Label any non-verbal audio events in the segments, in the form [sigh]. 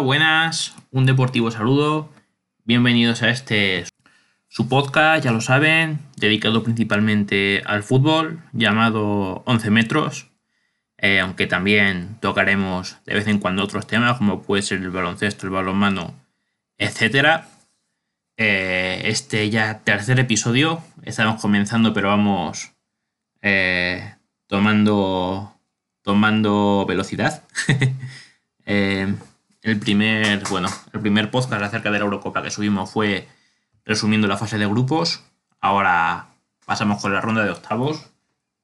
Buenas, un deportivo saludo. Bienvenidos a este su podcast, ya lo saben, dedicado principalmente al fútbol, llamado 11 metros. Eh, aunque también tocaremos de vez en cuando otros temas, como puede ser el baloncesto, el balonmano, etc. Eh, este ya tercer episodio, estamos comenzando, pero vamos eh, tomando, tomando velocidad. [laughs] el primer, bueno, el primer podcast acerca de la Eurocopa que subimos fue resumiendo la fase de grupos. Ahora pasamos con la ronda de octavos.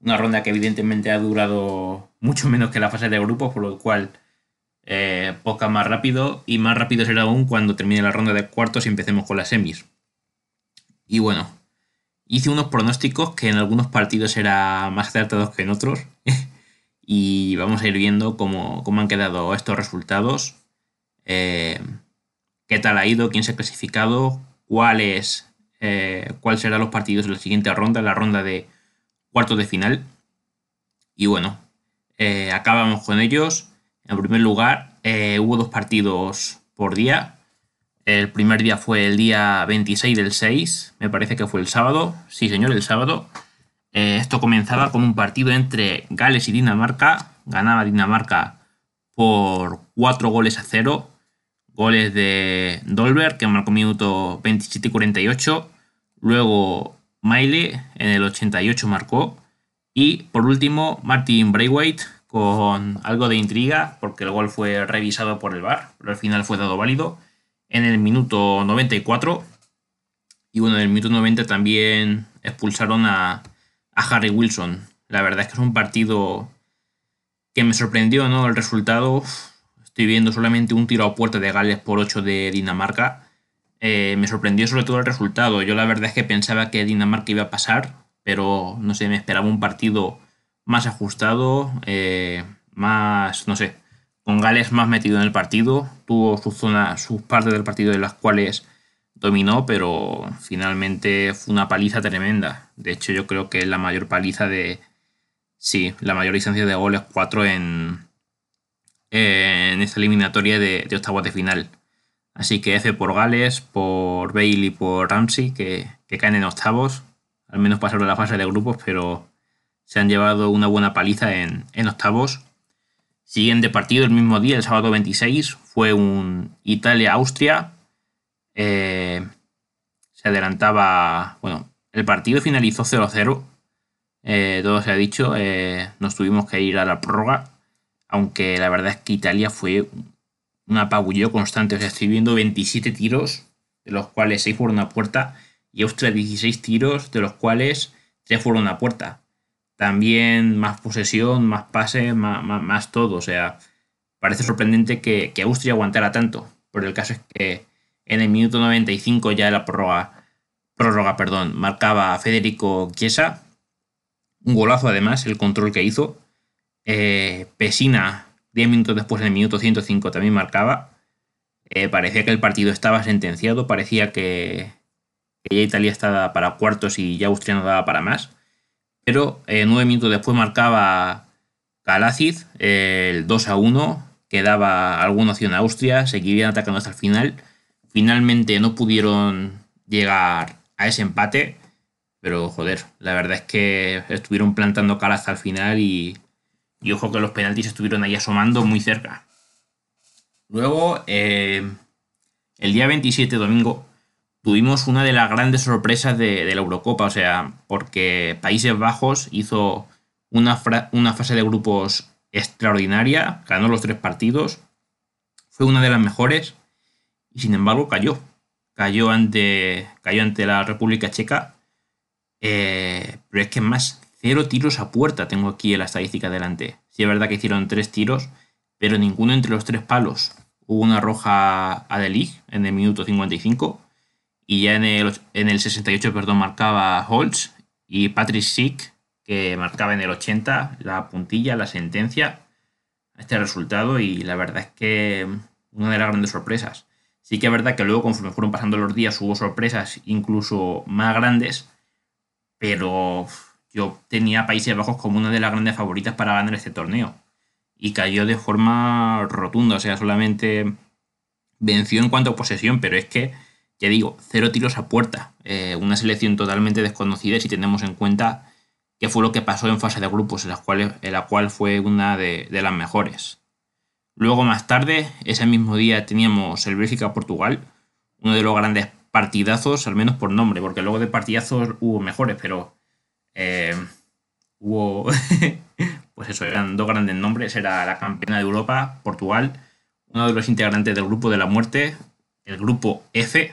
Una ronda que evidentemente ha durado mucho menos que la fase de grupos, por lo cual eh, más rápido. Y más rápido será aún cuando termine la ronda de cuartos y empecemos con las semis. Y bueno, hice unos pronósticos que en algunos partidos eran más acertados que en otros. [laughs] y vamos a ir viendo cómo, han quedado estos resultados. Eh, qué tal ha ido, quién se ha clasificado, cuáles, eh, cuál serán los partidos de la siguiente ronda, la ronda de cuartos de final. Y bueno, eh, acabamos con ellos. En primer lugar, eh, hubo dos partidos por día. El primer día fue el día 26 del 6, me parece que fue el sábado. Sí, señor, el sábado. esto comenzaba con un partido entre Gales y Dinamarca. Ganaba Dinamarca por 4 goles a 0 goles de Dolberg, que marcó minuto 27 y 48. Luego Miley en el 88 marcó. Y por último, Martin Braithwaite con algo de intriga, porque el gol fue revisado por el VAR, pero al final fue dado válido. En el minuto 94. Y bueno, en el minuto 90 también expulsaron a, a Harry Wilson. La verdad es que es un partido que me sorprendió, ¿no? El resultado Estoy viendo solamente un tiro a puerta de Gales por 8 de Dinamarca. Eh, me sorprendió sobre todo el resultado. Yo la verdad es que pensaba que Dinamarca iba a pasar, pero no sé, me esperaba un partido más ajustado, eh, más, no sé, con Gales más metido en el partido. Tuvo su zona, sus partes del partido de las cuales dominó, pero finalmente fue una paliza tremenda. De hecho, yo creo que es la mayor paliza de. Sí, la mayor distancia de goles, 4 en, en esta eliminatoria de, octavos de final. Así que F por Gales, por Bale y por Ramsey, que, caen en octavos. Al menos pasaron la fase de grupos, pero se han llevado una buena paliza en, octavos. Siguiente partido el mismo día, el sábado 26, fue un Italia-Austria. Eh, se adelantaba, bueno, el partido finalizó 0-0. Eh, todo se ha dicho, eh, nos tuvimos que ir a la prórroga aunque la verdad es que Italia fue un apabulleo constante. O sea, estoy viendo 27 tiros, de los cuales 6 fueron a puerta, y Austria 16 tiros, de los cuales 3 fueron a puerta. También más posesión, más pase, más, todo. O sea, parece sorprendente que, Austria aguantara tanto. Pero el caso es que en el minuto 95 ya la prórroga, prórroga perdón, marcaba Federico Chiesa. Un golazo además, el control que hizo. Eh, Pesina, 10 minutos después, en el minuto 105, también marcaba. Eh, parecía que el partido estaba sentenciado, parecía que, ya Italia estaba para cuartos y ya Austria no daba para más. Pero eh, nueve minutos después marcaba Kalacid, el 2 a 1, que daba alguna opción a Austria, seguirían atacando hasta el final. Finalmente no pudieron llegar a ese empate, pero joder, la verdad es que estuvieron plantando cara hasta el final y, y ojo que los penaltis estuvieron ahí asomando muy cerca. Luego, eh, el día 27, domingo, tuvimos una de las grandes sorpresas de, la Eurocopa. O sea, porque Países Bajos hizo una, una fase de grupos extraordinaria, ganó los tres partidos, fue una de las mejores y sin embargo cayó. Cayó ante, cayó ante la República Checa. Eh, pero es que más, cero tiros a puerta tengo aquí en la estadística delante. Sí es verdad que hicieron tres tiros, pero ninguno entre los tres palos. Hubo una roja a The en el minuto 55 y ya en el, en el 68 perdón, marcaba Holtz y Patrick Schick que marcaba en el 80 la puntilla, la sentencia este resultado y la verdad es que una de las grandes sorpresas. Sí que es verdad que luego conforme fueron pasando los días hubo sorpresas incluso más grandes, pero yo tenía Países Bajos como una de las grandes favoritas para ganar este torneo. Y cayó de forma rotunda, o sea, solamente venció en cuanto a posesión, pero es que, ya digo, cero tiros a puerta. Eh, una selección totalmente desconocida si tenemos en cuenta qué fue lo que pasó en fase de grupos, en la cual, en la cual fue una de, las mejores. Luego, más tarde, ese mismo día, teníamos el Bélgica-Portugal, uno de los grandes partidazos, al menos por nombre, porque luego de partidazos hubo mejores, pero eh, hubo, [laughs] pues eso, eran dos grandes nombres, era la campeona de Europa, Portugal, uno de los integrantes del grupo de la muerte, el grupo F,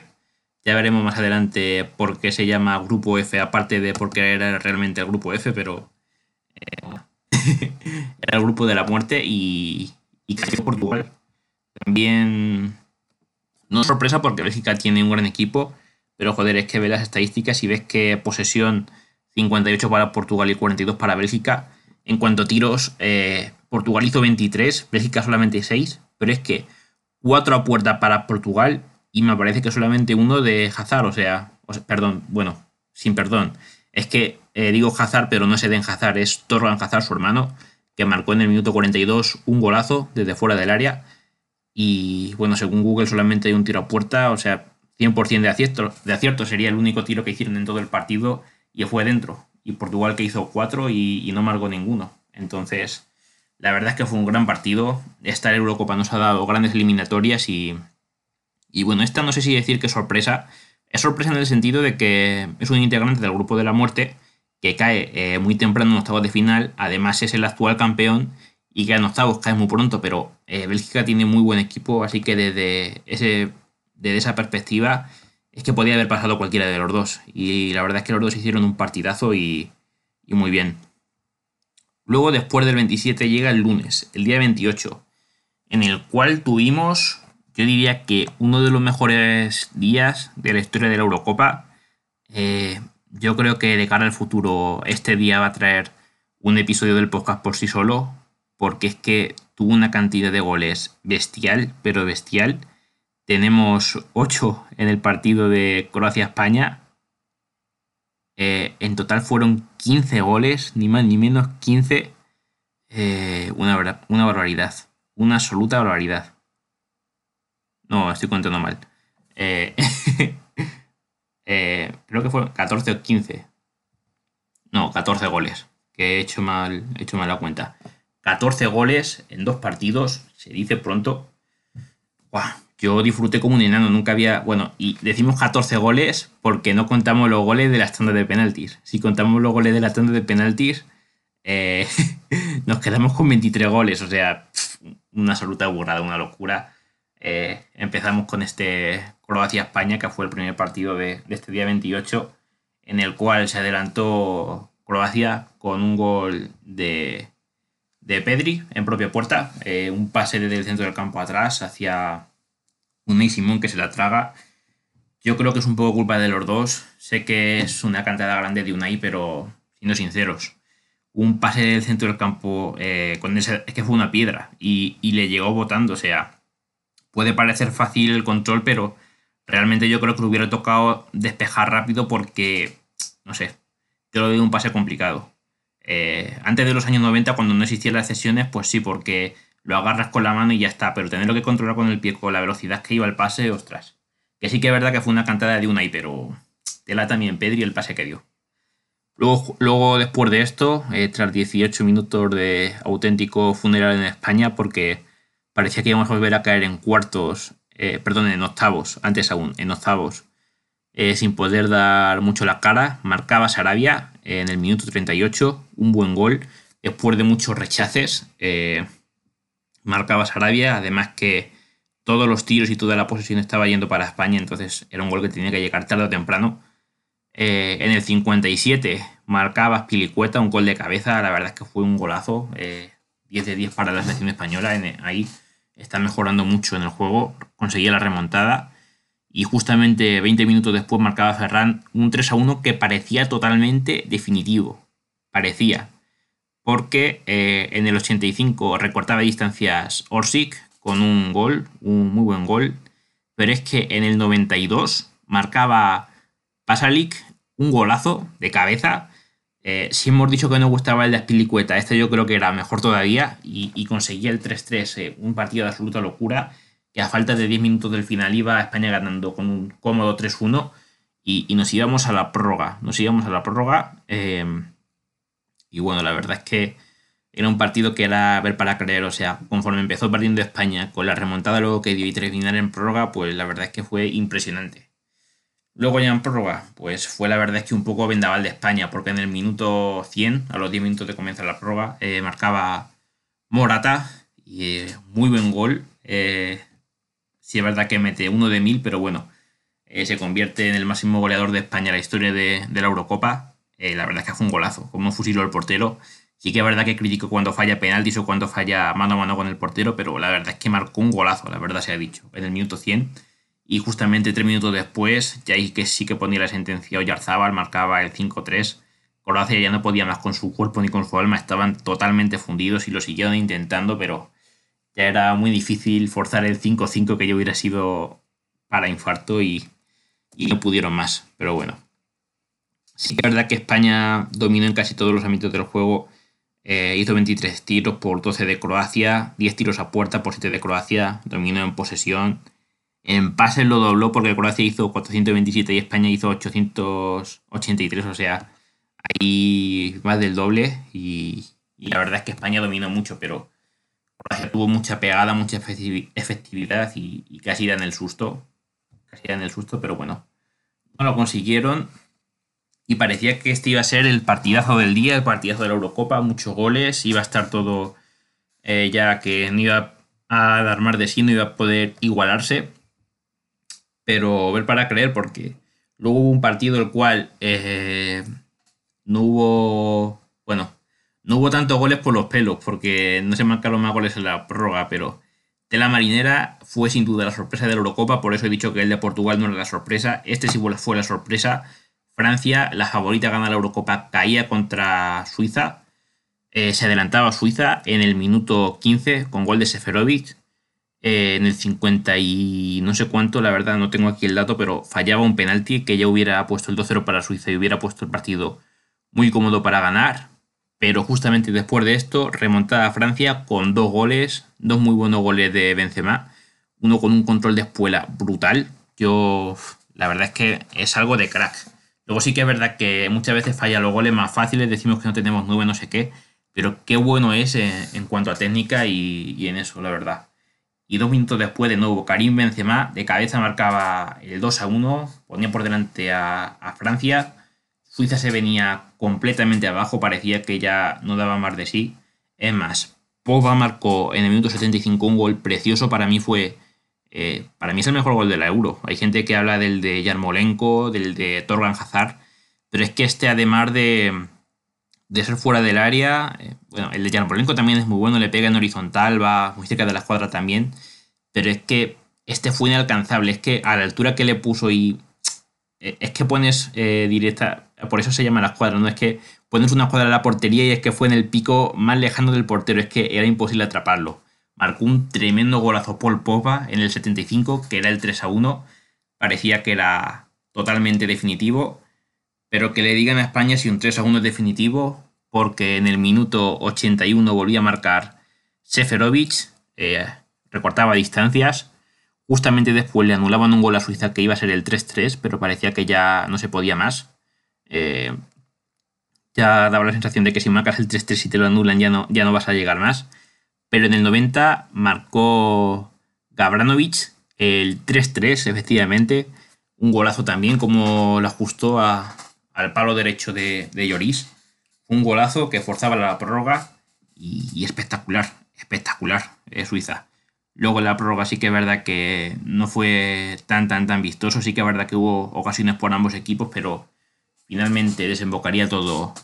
ya veremos más adelante por qué se llama grupo F, aparte de porque era realmente el grupo F, pero eh, [laughs] era el grupo de la muerte y, y cayó Portugal. También no es sorpresa porque Bélgica tiene un gran equipo, pero joder, es que ves las estadísticas y ves que posesión 58 para Portugal y 42 para Bélgica. En cuanto a tiros, eh, Portugal hizo 23, Bélgica solamente 6, pero es que 4 a puerta para Portugal y me parece que solamente uno de Hazard, o sea, perdón, bueno, sin perdón. Es que eh, digo Hazard, pero no es Eden Hazard, es Torgan Hazard, su hermano, que marcó en el minuto 42 un golazo desde fuera del área y bueno, según Google solamente hay un tiro a puerta, o sea, 100% de acierto, de acierto sería el único tiro que hicieron en todo el partido y fue dentro. Y Portugal que hizo cuatro y, no marcó ninguno. Entonces, la verdad es que fue un gran partido. Esta Eurocopa nos ha dado grandes eliminatorias y, y bueno, esta no sé si decir que es sorpresa. Es sorpresa en el sentido de que es un integrante del grupo de la muerte que cae eh, muy temprano en octavos de final. Además es el actual campeón y que en octavos cae muy pronto, pero eh, Bélgica tiene muy buen equipo, así que desde, ese, desde esa perspectiva es que podía haber pasado cualquiera de los dos. Y la verdad es que los dos hicieron un partidazo y, y muy bien. Luego, después del 27, llega el lunes, el día 28, en el cual tuvimos, yo diría que uno de los mejores días de la historia de la Eurocopa. Eh, yo creo que de cara al futuro, este día va a traer un episodio del podcast por sí solo, porque es que tuvo una cantidad de goles bestial, pero bestial. Tenemos 8 en el partido de Croacia-España. Eh, en total fueron 15 goles, ni más ni menos 15. Eh, una, una barbaridad. Una absoluta barbaridad. No, estoy contando mal. Eh, [laughs] creo que fue 14 o 15. No, 14 goles. Que he hecho mal, he hecho mal la cuenta. 14 goles en dos partidos, se dice pronto. Yo disfruté como un enano, nunca había. Bueno, y decimos 14 goles porque no contamos los goles de las tandas de penaltis. Si contamos los goles de las tandas de penaltis, eh, [laughs] nos quedamos con 23 goles, o sea, una absoluta burrada, una locura. Eh, empezamos con este Croacia-España, que fue el primer partido de, este día 28, en el cual se adelantó Croacia con un gol de, de Pedri en propia puerta, eh, un pase desde el centro del campo atrás hacia un Simón que se la traga. Yo creo que es un poco culpa de los dos. Sé que es una cantada grande de Unai, pero siendo sinceros, un pase del centro del campo eh, con ese, es que fue una piedra y, le llegó botando. O sea, puede parecer fácil el control, pero realmente yo creo que le hubiera tocado despejar rápido porque, no sé, lo veo un pase complicado. Eh, antes de los años 90, cuando no existían las cesiones, pues sí, porque lo agarras con la mano y ya está, pero tenerlo que controlar con el pie, con la velocidad que iba el pase, ostras. Que sí que es verdad que fue una cantada de una y, pero tela también Pedri el pase que dio. Luego, luego después de esto, eh, tras 18 minutos de auténtico funeral en España, porque parecía que íbamos a volver a caer en cuartos, eh, perdón, en octavos, antes aún, en octavos, sin poder dar mucho la cara, marcaba Sarabia en el minuto 38, un buen gol, después de muchos rechaces, eh, marcaba Sarabia, además que todos los tiros y toda la posesión estaba yendo para España, entonces era un gol que tenía que llegar tarde o temprano. Eh, en el 57 marcaba Pilicueta, un gol de cabeza, la verdad es que fue un golazo, 10 eh, de 10 para la selección española, ahí está mejorando mucho en el juego, conseguía la remontada y justamente 20 minutos después marcaba Ferran un 3 a 1 que parecía totalmente definitivo. Parecía. Porque eh, en el 85 recortaba distancias Orsic con un gol, un muy buen gol. Pero es que en el 92 marcaba Pasalic un golazo de cabeza. Eh, si hemos dicho que no gustaba el de Aspilicueta, este yo creo que era mejor todavía y, conseguía el 3-3, eh, un partido de absoluta locura que a falta de 10 minutos del final iba España ganando con un cómodo 3-1 y, nos íbamos a la prórroga. Nos íbamos a la prórroga. Eh, y bueno, la verdad es que era un partido que era ver para creer. O sea, conforme empezó perdiendo España, con la remontada luego que dio y terminar en prórroga, pues la verdad es que fue impresionante. Luego ya en prórroga, pues fue la verdad es que un poco vendaval de España, porque en el minuto 100, a los 10 minutos de comenzar la prórroga, eh, marcaba Morata y eh, muy buen gol. Eh, sí es verdad que mete uno de mil, pero bueno, se convierte en el máximo goleador de España en la historia de, la Eurocopa. La verdad es que fue un golazo, como fusiló el portero. Sí que es verdad que critico cuando falla penaltis o cuando falla mano a mano con el portero, pero la verdad es que marcó un golazo, la verdad se ha dicho, en el minuto 100 y justamente tres minutos después, ya ahí que sí que ponía la sentencia Oyarzábal, marcaba el 5-3. Croacia ya no podía más con su cuerpo ni con su alma, estaban totalmente fundidos y lo siguieron intentando, pero ya era muy difícil forzar el 5-5 que yo hubiera sido para infarto y, no pudieron más. Pero bueno, sí que es verdad que España dominó en casi todos los ámbitos del juego. Eh, hizo 23 tiros por 12 de Croacia, 10 tiros a puerta por 7 de Croacia, dominó en posesión. En pases lo dobló porque Croacia hizo 427 y España hizo 883, o sea, ahí más del doble. Y, la verdad es que España dominó mucho, pero Croacia tuvo mucha pegada, mucha efectividad y, casi era en el susto, casi en el susto, pero bueno, no lo consiguieron y parecía que este iba a ser el partidazo del día, el partidazo de la Eurocopa, muchos goles, iba a estar todo eh, ya que no iba a dar más de sí, no iba a poder igualarse pero ver para creer porque luego hubo un partido el cual eh, no hubo, bueno, no hubo tantos goles por los pelos porque no se marcaron más goles en la prórroga, pero Tela Marinera fue sin duda la sorpresa de la Eurocopa, por eso he dicho que el de Portugal no era la sorpresa, este sí fue la sorpresa. Francia, la favorita gana la Eurocopa, caía contra Suiza, eh, se adelantaba Suiza en el minuto 15 con gol de Seferovic, eh, en el 50 y no sé cuánto, la verdad no tengo aquí el dato, pero fallaba un penalti que ya hubiera puesto el 2-0 para Suiza y hubiera puesto el partido muy cómodo para ganar. Pero justamente después de esto, remontada a Francia con dos goles, dos muy buenos goles de Benzema, uno con un control de espuela brutal. Yo, la verdad es que es algo de crack. Luego sí que es verdad que muchas veces falla los goles más fáciles, decimos que no tenemos nueve, no sé qué, pero qué bueno es en, cuanto a técnica y en eso, la verdad y dos minutos después de nuevo Karim Benzema de cabeza marcaba el 2 a 1, ponía por delante a, Francia, Suiza se venía completamente abajo, parecía que ya no daba más de sí. Es más, Pogba marcó en el minuto 75 un gol precioso, para mí fue, eh, para mí es el mejor gol de la Euro. Hay gente que habla del de Yarmolenko, del de Torgan Hazard, pero es que este además de, de ser fuera del área. Eh, bueno, el de Yarmolenko también es muy bueno, le pega en horizontal, va muy cerca de la escuadra también. Pero es que este fue inalcanzable. Es que a la altura que le puso y. Eh, es que pones directa. Por eso se llama la escuadra, no es que pones una escuadra en la portería y es que fue en el pico más lejano del portero. Es que era imposible atraparlo. Marcó un tremendo golazo Paul Popa en el 75, que era el 3 a 1. Parecía que era totalmente definitivo pero que le digan a España si un 3 a 1 es definitivo, porque en el minuto 81 volvía a marcar Seferovic, eh, recortaba distancias. Justamente después le anulaban un gol a Suiza que iba a ser el 3-3, pero parecía que ya no se podía más. Eh, ya daba la sensación de que si marcas el 3-3 y te lo anulan ya no, ya no vas a llegar más. Pero en el 90 marcó Gabranovic el 3-3, efectivamente. Un golazo también, como lo ajustó al palo derecho de, de Lloris. Un golazo que forzaba la prórroga y, espectacular, espectacular eh, Suiza. Luego en la prórroga sí que es verdad que no fue tan, tan, tan vistoso. Sí que es verdad que hubo ocasiones por ambos equipos, pero finalmente desembocaría todo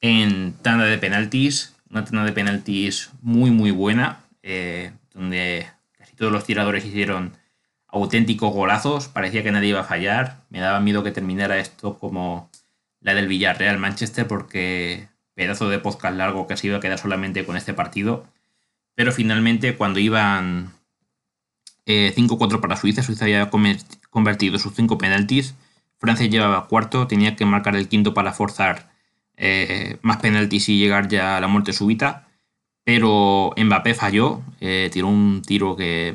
en tanda de penaltis. Una tanda de penaltis muy, muy buena, eh, donde casi todos los tiradores hicieron auténticos golazos. Parecía que nadie iba a fallar. Me daba miedo que terminara esto como la del Villarreal Manchester porque pedazo de podcast largo que se iba a quedar solamente con este partido. Pero finalmente cuando iban 5-4 eh, para Suiza, Suiza había convertido sus 5 penaltis, Francia llevaba cuarto, tenía que marcar el quinto para forzar eh, más penaltis y llegar ya a la muerte súbita. Pero Mbappé falló, eh, tiró un tiro que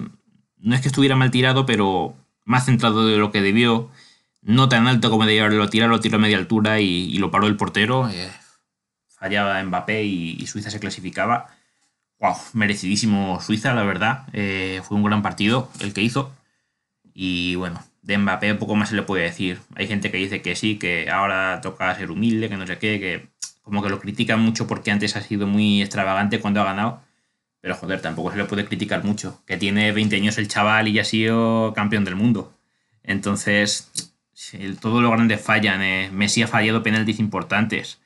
no es que estuviera mal tirado, pero más centrado de lo que debió. No tan alto como debía haberlo tirado, lo tiró a media altura y, lo paró el portero. Eh, fallaba Mbappé y, Suiza se clasificaba. Wow, merecidísimo Suiza, la verdad. Fue un gran partido el que hizo. Y bueno, de Mbappé poco más se le puede decir. Hay gente que dice que sí, que ahora toca ser humilde, que no sé qué, que como que lo critican mucho porque antes ha sido muy extravagante cuando ha ganado. Pero joder, tampoco se le puede criticar mucho. Que tiene 20 años el chaval y ya ha sido campeón del mundo. Entonces, todos los grandes fallan. Eh. Messi ha fallado penaltis importantes.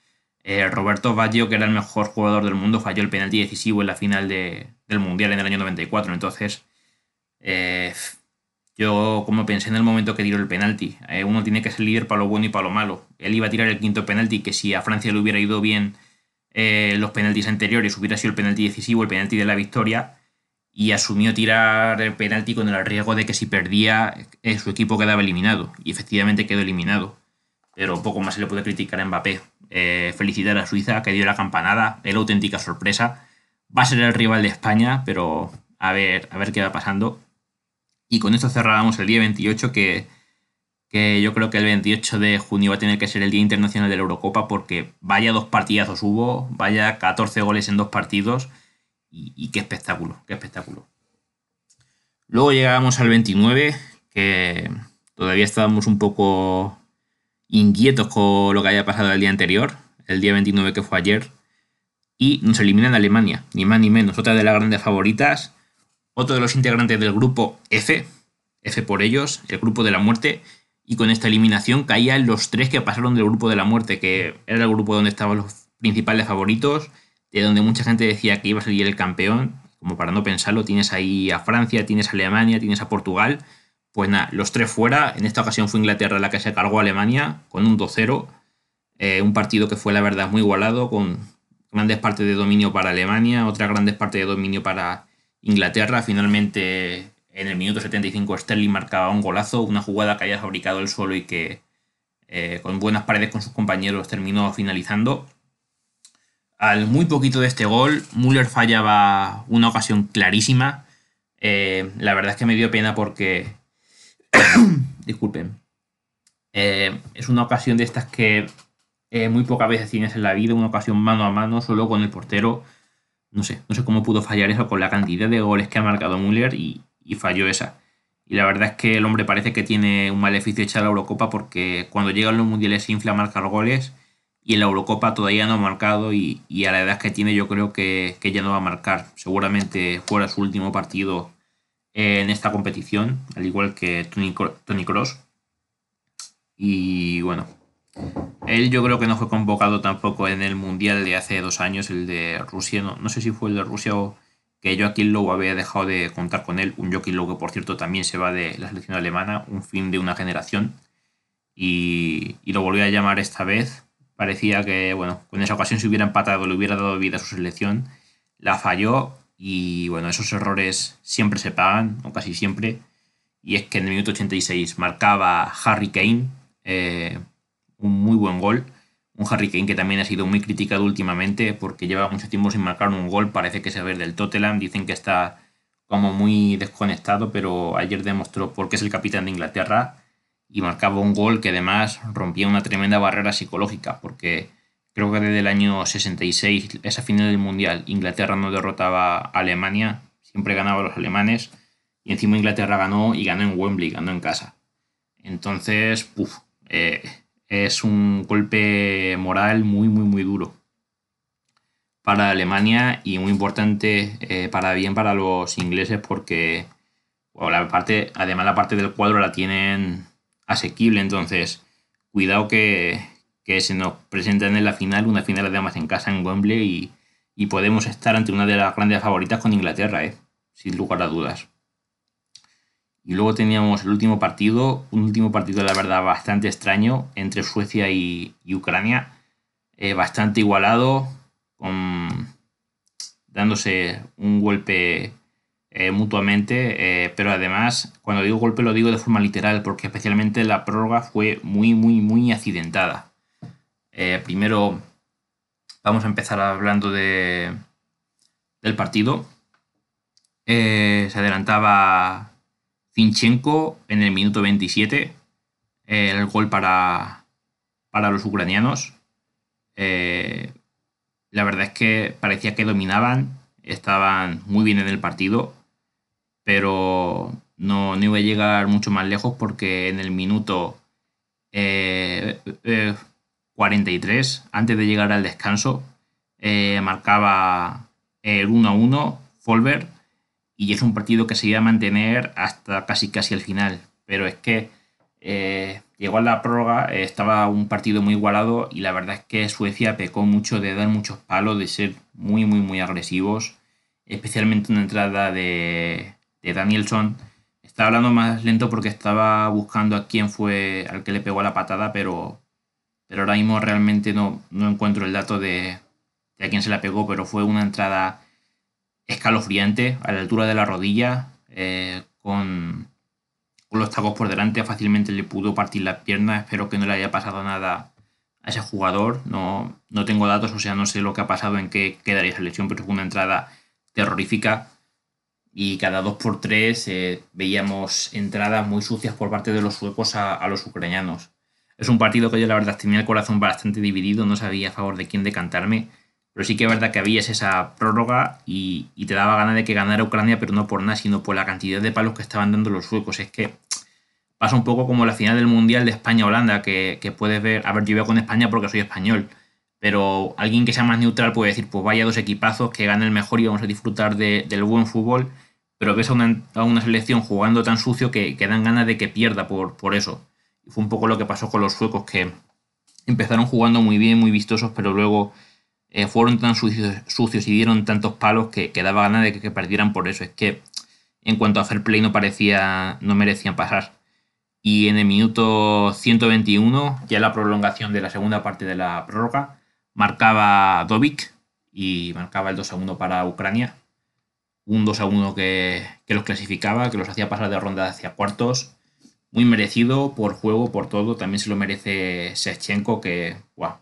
Eh, Roberto Baggio, que era el mejor jugador del mundo, falló el penalti decisivo en la final del Mundial en el año 94. Entonces, eh, yo como pensé en el momento que tiró el penalti, uno tiene que ser líder para lo bueno y para lo malo. Él iba a tirar el quinto penalti, que si a Francia le hubiera ido bien eh, los penaltis anteriores hubiera sido el penalti decisivo, el penalti de la victoria, y asumió tirar el penalti con el riesgo de que si perdía eh, su equipo quedaba eliminado, y efectivamente quedó eliminado. Pero poco más se le puede criticar a Mbappé. Eh, felicitar a Suiza, que dio la campanada, es la auténtica sorpresa. Va a ser el rival de España, pero a ver, a ver qué va pasando. Y con esto cerramos el día 28, que que yo creo que el 28 de junio va a tener que ser el Día Internacional de la Eurocopa porque vaya dos partidazos hubo, vaya 14 goles en dos partidos y, qué espectáculo, qué espectáculo. Luego llegábamos al 29, que todavía estábamos un poco inquietos con lo que había pasado el día anterior, el día 29 que fue ayer, y nos eliminan Alemania, ni más ni menos, otra de las grandes favoritas, otro de los integrantes del grupo F, F por ellos, el grupo de la muerte, y con esta eliminación caían los tres que pasaron del grupo de la muerte, que era el grupo donde estaban los principales favoritos, de donde mucha gente decía que iba a salir el campeón, como para no pensarlo, tienes ahí a Francia, tienes a Alemania, tienes a Portugal, pues nada, los tres fuera, en esta ocasión fue Inglaterra la que se cargó a Alemania con un 2-0, eh, un partido que fue la verdad muy igualado, con grandes partes de dominio para Alemania, otras grandes partes de dominio para Inglaterra, finalmente en el minuto 75 Sterling marcaba un golazo, una jugada que haya fabricado el solo y que eh, con buenas paredes con sus compañeros terminó finalizando. Al muy poquito de este gol, Müller fallaba una ocasión clarísima. Eh, la verdad es que me dio pena porque... [coughs] Disculpen. Eh, es una ocasión de estas que muy pocas veces tienes en la vida, una ocasión mano a mano, solo con el portero. No sé, no sé cómo pudo fallar eso con la cantidad de goles que ha marcado Müller y, y falló esa. Y la verdad es que el hombre parece que tiene un maleficio hecho a la Eurocopa porque cuando llegan los mundiales se infla a marcar goles y en la Eurocopa todavía no ha marcado y, a la edad que tiene yo creo que, ya no va a marcar. Seguramente fuera su último partido en esta competición, al igual que Tony Cross. Y bueno, él yo creo que no fue convocado tampoco en el Mundial de hace dos años, el de Rusia, no, no sé si fue el de Rusia o que Joaquín Lowe había dejado de contar con él, un Joaquín Lowe que por cierto también se va de la selección alemana, un fin de una generación, y, lo volvió a llamar esta vez. Parecía que, bueno, con esa ocasión se hubiera empatado, le hubiera dado vida a su selección, la falló y, bueno, esos errores siempre se pagan, o casi siempre, y es que en el minuto 86 marcaba Harry Kane, eh, buen gol, un Harry Kane que también ha sido muy criticado últimamente porque lleva mucho tiempo sin marcar un gol. Parece que se ve del Tottenham. Dicen que está como muy desconectado, pero ayer demostró por qué es el capitán de Inglaterra y marcaba un gol que además rompía una tremenda barrera psicológica porque creo que desde el año 66, esa final del Mundial, Inglaterra no derrotaba a Alemania, siempre ganaba a los alemanes y encima Inglaterra ganó y ganó en Wembley, ganó en casa. Entonces, puff, eh, es un golpe moral muy, muy, muy duro para Alemania y muy importante eh, para bien para los ingleses porque la parte, además la parte del cuadro la tienen asequible, entonces cuidado que, se nos presentan en la final, una final además en casa en Wembley y, y podemos estar ante una de las grandes favoritas con Inglaterra, eh, sin lugar a dudas. Y luego teníamos el último partido, un último partido, la verdad, bastante extraño entre Suecia y, Ucrania. Eh, bastante igualado, con, dándose un golpe eh, mutuamente, eh, pero además, cuando digo golpe lo digo de forma literal, porque especialmente la prórroga fue muy, muy, muy accidentada. primero, vamos a empezar hablando de, del partido. se adelantaba En el minuto 27, el gol para, para los ucranianos. Eh, la verdad es que parecía que dominaban, estaban muy bien en el partido, pero no, iba a llegar mucho más lejos porque en el minuto 43, eh, antes de llegar al descanso, marcaba el 1-1 Folver y es un partido que se iba a mantener hasta casi casi el final. Pero es que eh, llegó a la prórroga, estaba un partido muy igualado y la verdad es que Suecia pecó mucho de dar muchos palos, de ser muy, muy, muy agresivos, especialmente una entrada de, de Danielson. Estaba hablando más lento porque estaba buscando a quién fue al que le pegó la patada, pero, pero ahora mismo realmente no, no encuentro el dato de, de a quién se la pegó, pero fue una entrada escalofriante a la altura de la rodilla, eh, con, los tacos por delante, fácilmente le pudo partir la pierna. Espero que no le haya pasado nada a ese jugador. No, no tengo datos, o sea, no sé lo que ha pasado, en qué quedaría esa lesión, pero fue una entrada terrorífica. Y cada dos por tres eh, veíamos entradas muy sucias por parte de los suecos a, a los ucranianos. Es un partido que yo la verdad tenía el corazón bastante dividido, no sabía a favor de quién decantarme pero sí que es verdad que había esa prórroga y, te daba ganas de que ganara Ucrania, pero no por nada, sino por la cantidad de palos que estaban dando los suecos. Es que pasa un poco como la final del Mundial de España-Holanda, que, puedes ver, a ver, yo iba con España porque soy español, pero alguien que sea más neutral puede decir, pues vaya dos equipazos, que gane el mejor y vamos a disfrutar del buen fútbol, pero ves a una, selección jugando tan sucio que, que, dan ganas de que pierda por, por eso. Y fue un poco lo que pasó con los suecos, que empezaron jugando muy bien, muy vistosos, pero luego eh, fueron tan sucios, y dieron tantos palos que, daba ganas de que, perdieran por eso. Es que en cuanto a fair play no parecía, no merecían pasar. Y en el minuto 121, ya la prolongación de la segunda parte de la prórroga, marcaba Dovic y marcaba el 2 a 1 para Ucrania. Un 2 a 1 que, que los clasificaba, que los hacía pasar de ronda hacia cuartos. Muy merecido por juego, por todo. También se lo merece Shevchenko, que wow,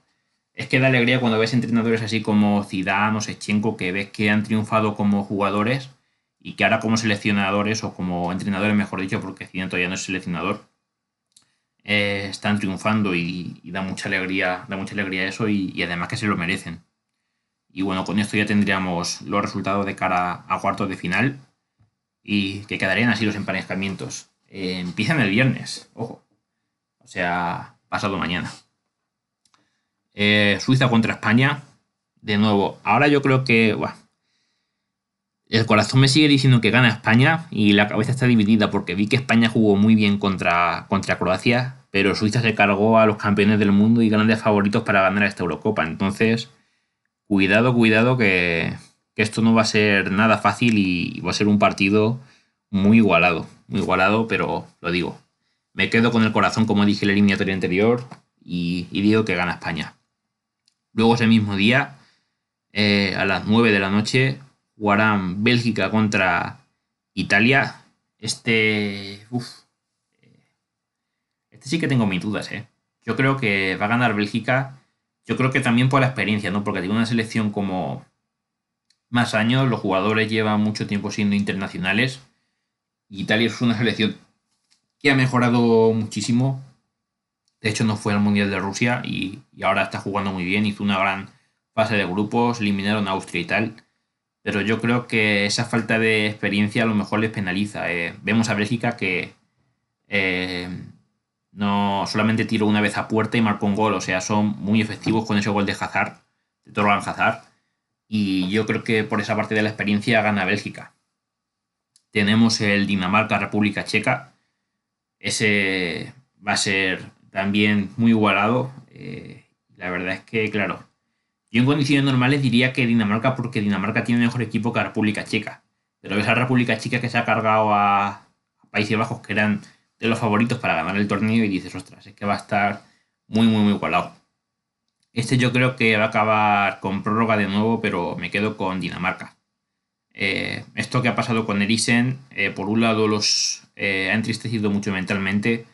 es que da alegría cuando ves entrenadores así como Zidane o Sechenko que ves que han triunfado como jugadores y que ahora como seleccionadores o como entrenadores, mejor dicho, porque Zidane todavía no es seleccionador, eh, están triunfando y, da mucha alegría, da mucha alegría eso y, además que se lo merecen. Y bueno, con esto ya tendríamos los resultados de cara a cuartos de final y que quedarían así los emparejamientos. Eh, empiezan el viernes, ojo. O sea, pasado mañana. Eh, Suiza contra España. De nuevo, ahora yo creo que el corazón me sigue diciendo que gana España y la cabeza está dividida porque vi que España jugó muy bien contra, contra Croacia, pero Suiza se cargó a los campeones del mundo y grandes favoritos para ganar esta Eurocopa. Entonces, cuidado, cuidado que, esto no va a ser nada fácil y va a ser un partido muy igualado. Muy igualado, pero lo digo. Me quedo con el corazón, como dije en la eliminatoria anterior, y digo que gana España. Luego ese mismo día, eh, a las 9 de la noche, jugarán Bélgica contra Italia. Este... Uf, eh, este sí que tengo mis dudas, ¿eh? Yo creo que va a ganar Bélgica. Yo creo que también por la experiencia, ¿no? Porque tiene una selección como más años, los jugadores llevan mucho tiempo siendo internacionales. Italia es una selección que ha mejorado muchísimo. De hecho, no fue al Mundial de Rusia y, ahora está jugando muy bien. Hizo una gran fase de grupos, eliminaron a Austria y tal. Pero yo creo que esa falta de experiencia a lo mejor les penaliza. Eh, vemos a Bélgica que eh, no solamente tiró una vez a puerta y marcó un gol. O sea, son muy efectivos con ese gol de Hazard, de Torgan Hazard. Y yo creo que por esa parte de la experiencia gana Bélgica. Tenemos el Dinamarca-República Checa. Ese va a ser también muy igualado. Eh, la verdad es que, claro, yo en condiciones normales diría que Dinamarca, porque Dinamarca tiene mejor equipo que la República Checa. Pero esa República Checa que se ha cargado a, Países Bajos, que eran de los favoritos para ganar el torneo, y dices, ostras, es que va a estar muy, muy, muy igualado. Este yo creo que va a acabar con prórroga de nuevo, pero me quedo con Dinamarca. Eh, esto que ha pasado con Erisen, eh, por un lado los ha entristecido mucho mentalmente,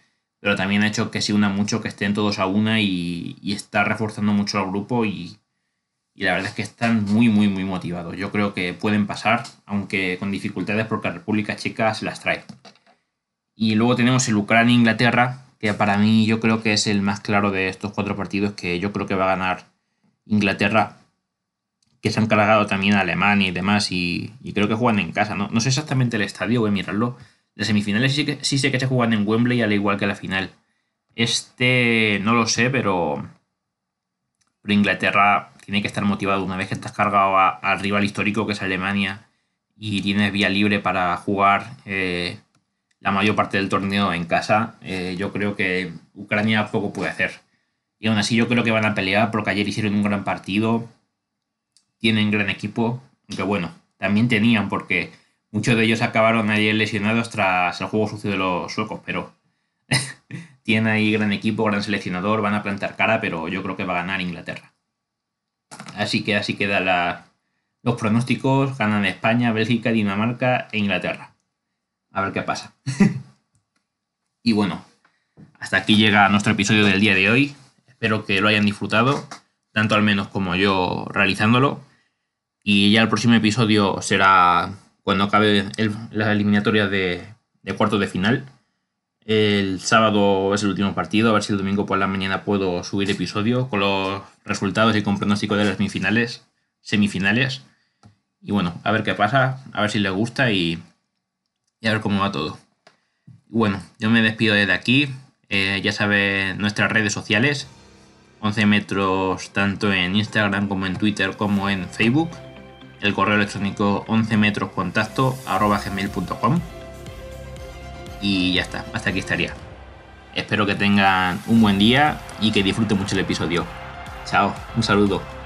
pero también ha hecho que se una mucho, que estén todos a una y, está reforzando mucho al grupo y, la verdad es que están muy, muy, muy motivados. Yo creo que pueden pasar, aunque con dificultades porque la República Checa se las trae. Y luego tenemos el Ucrania-Inglaterra, que para mí yo creo que es el más claro de estos cuatro partidos, que yo creo que va a ganar Inglaterra, que se han cargado también a Alemania y demás, y, creo que juegan en casa. ¿no? no sé exactamente el estadio, voy a mirarlo. Las semifinales sí, sé que se juegan en Wembley, al igual que la final. Este no lo sé, pero, pero Inglaterra tiene que estar motivado una vez que estás cargado al rival histórico que es Alemania y tienes vía libre para jugar eh, la mayor parte del torneo en casa, eh, yo creo que Ucrania poco puede hacer. Y aún así yo creo que van a pelear porque ayer hicieron un gran partido, tienen gran equipo, aunque bueno, también tenían porque muchos de ellos acabaron ayer lesionados tras el juego sucio de los suecos, pero [laughs] tienen ahí gran equipo, gran seleccionador, van a plantar cara, pero yo creo que va a ganar Inglaterra. Así que así queda la, los pronósticos, ganan España, Bélgica, Dinamarca e Inglaterra. A ver qué pasa. [laughs] y bueno, hasta aquí llega nuestro episodio del día de hoy. Espero que lo hayan disfrutado, tanto al menos como yo realizándolo. Y ya el próximo episodio será cuando acabe las eliminatorias de, de cuartos de final. El sábado es el último partido, a ver si el domingo por la mañana puedo subir episodio con los resultados y con pronóstico de las semifinales. semifinales. Y bueno, a ver qué pasa, a ver si les gusta y, a ver cómo va todo. Bueno, yo me despido desde aquí. Eh, ya saben nuestras redes sociales. 11 metros tanto en Instagram como en Twitter como en Facebook. El correo electrónico 11 metros contacto gmail.com y ya está, hasta aquí estaría. Espero que tengan un buen día y que disfruten mucho el episodio. Chao, un saludo.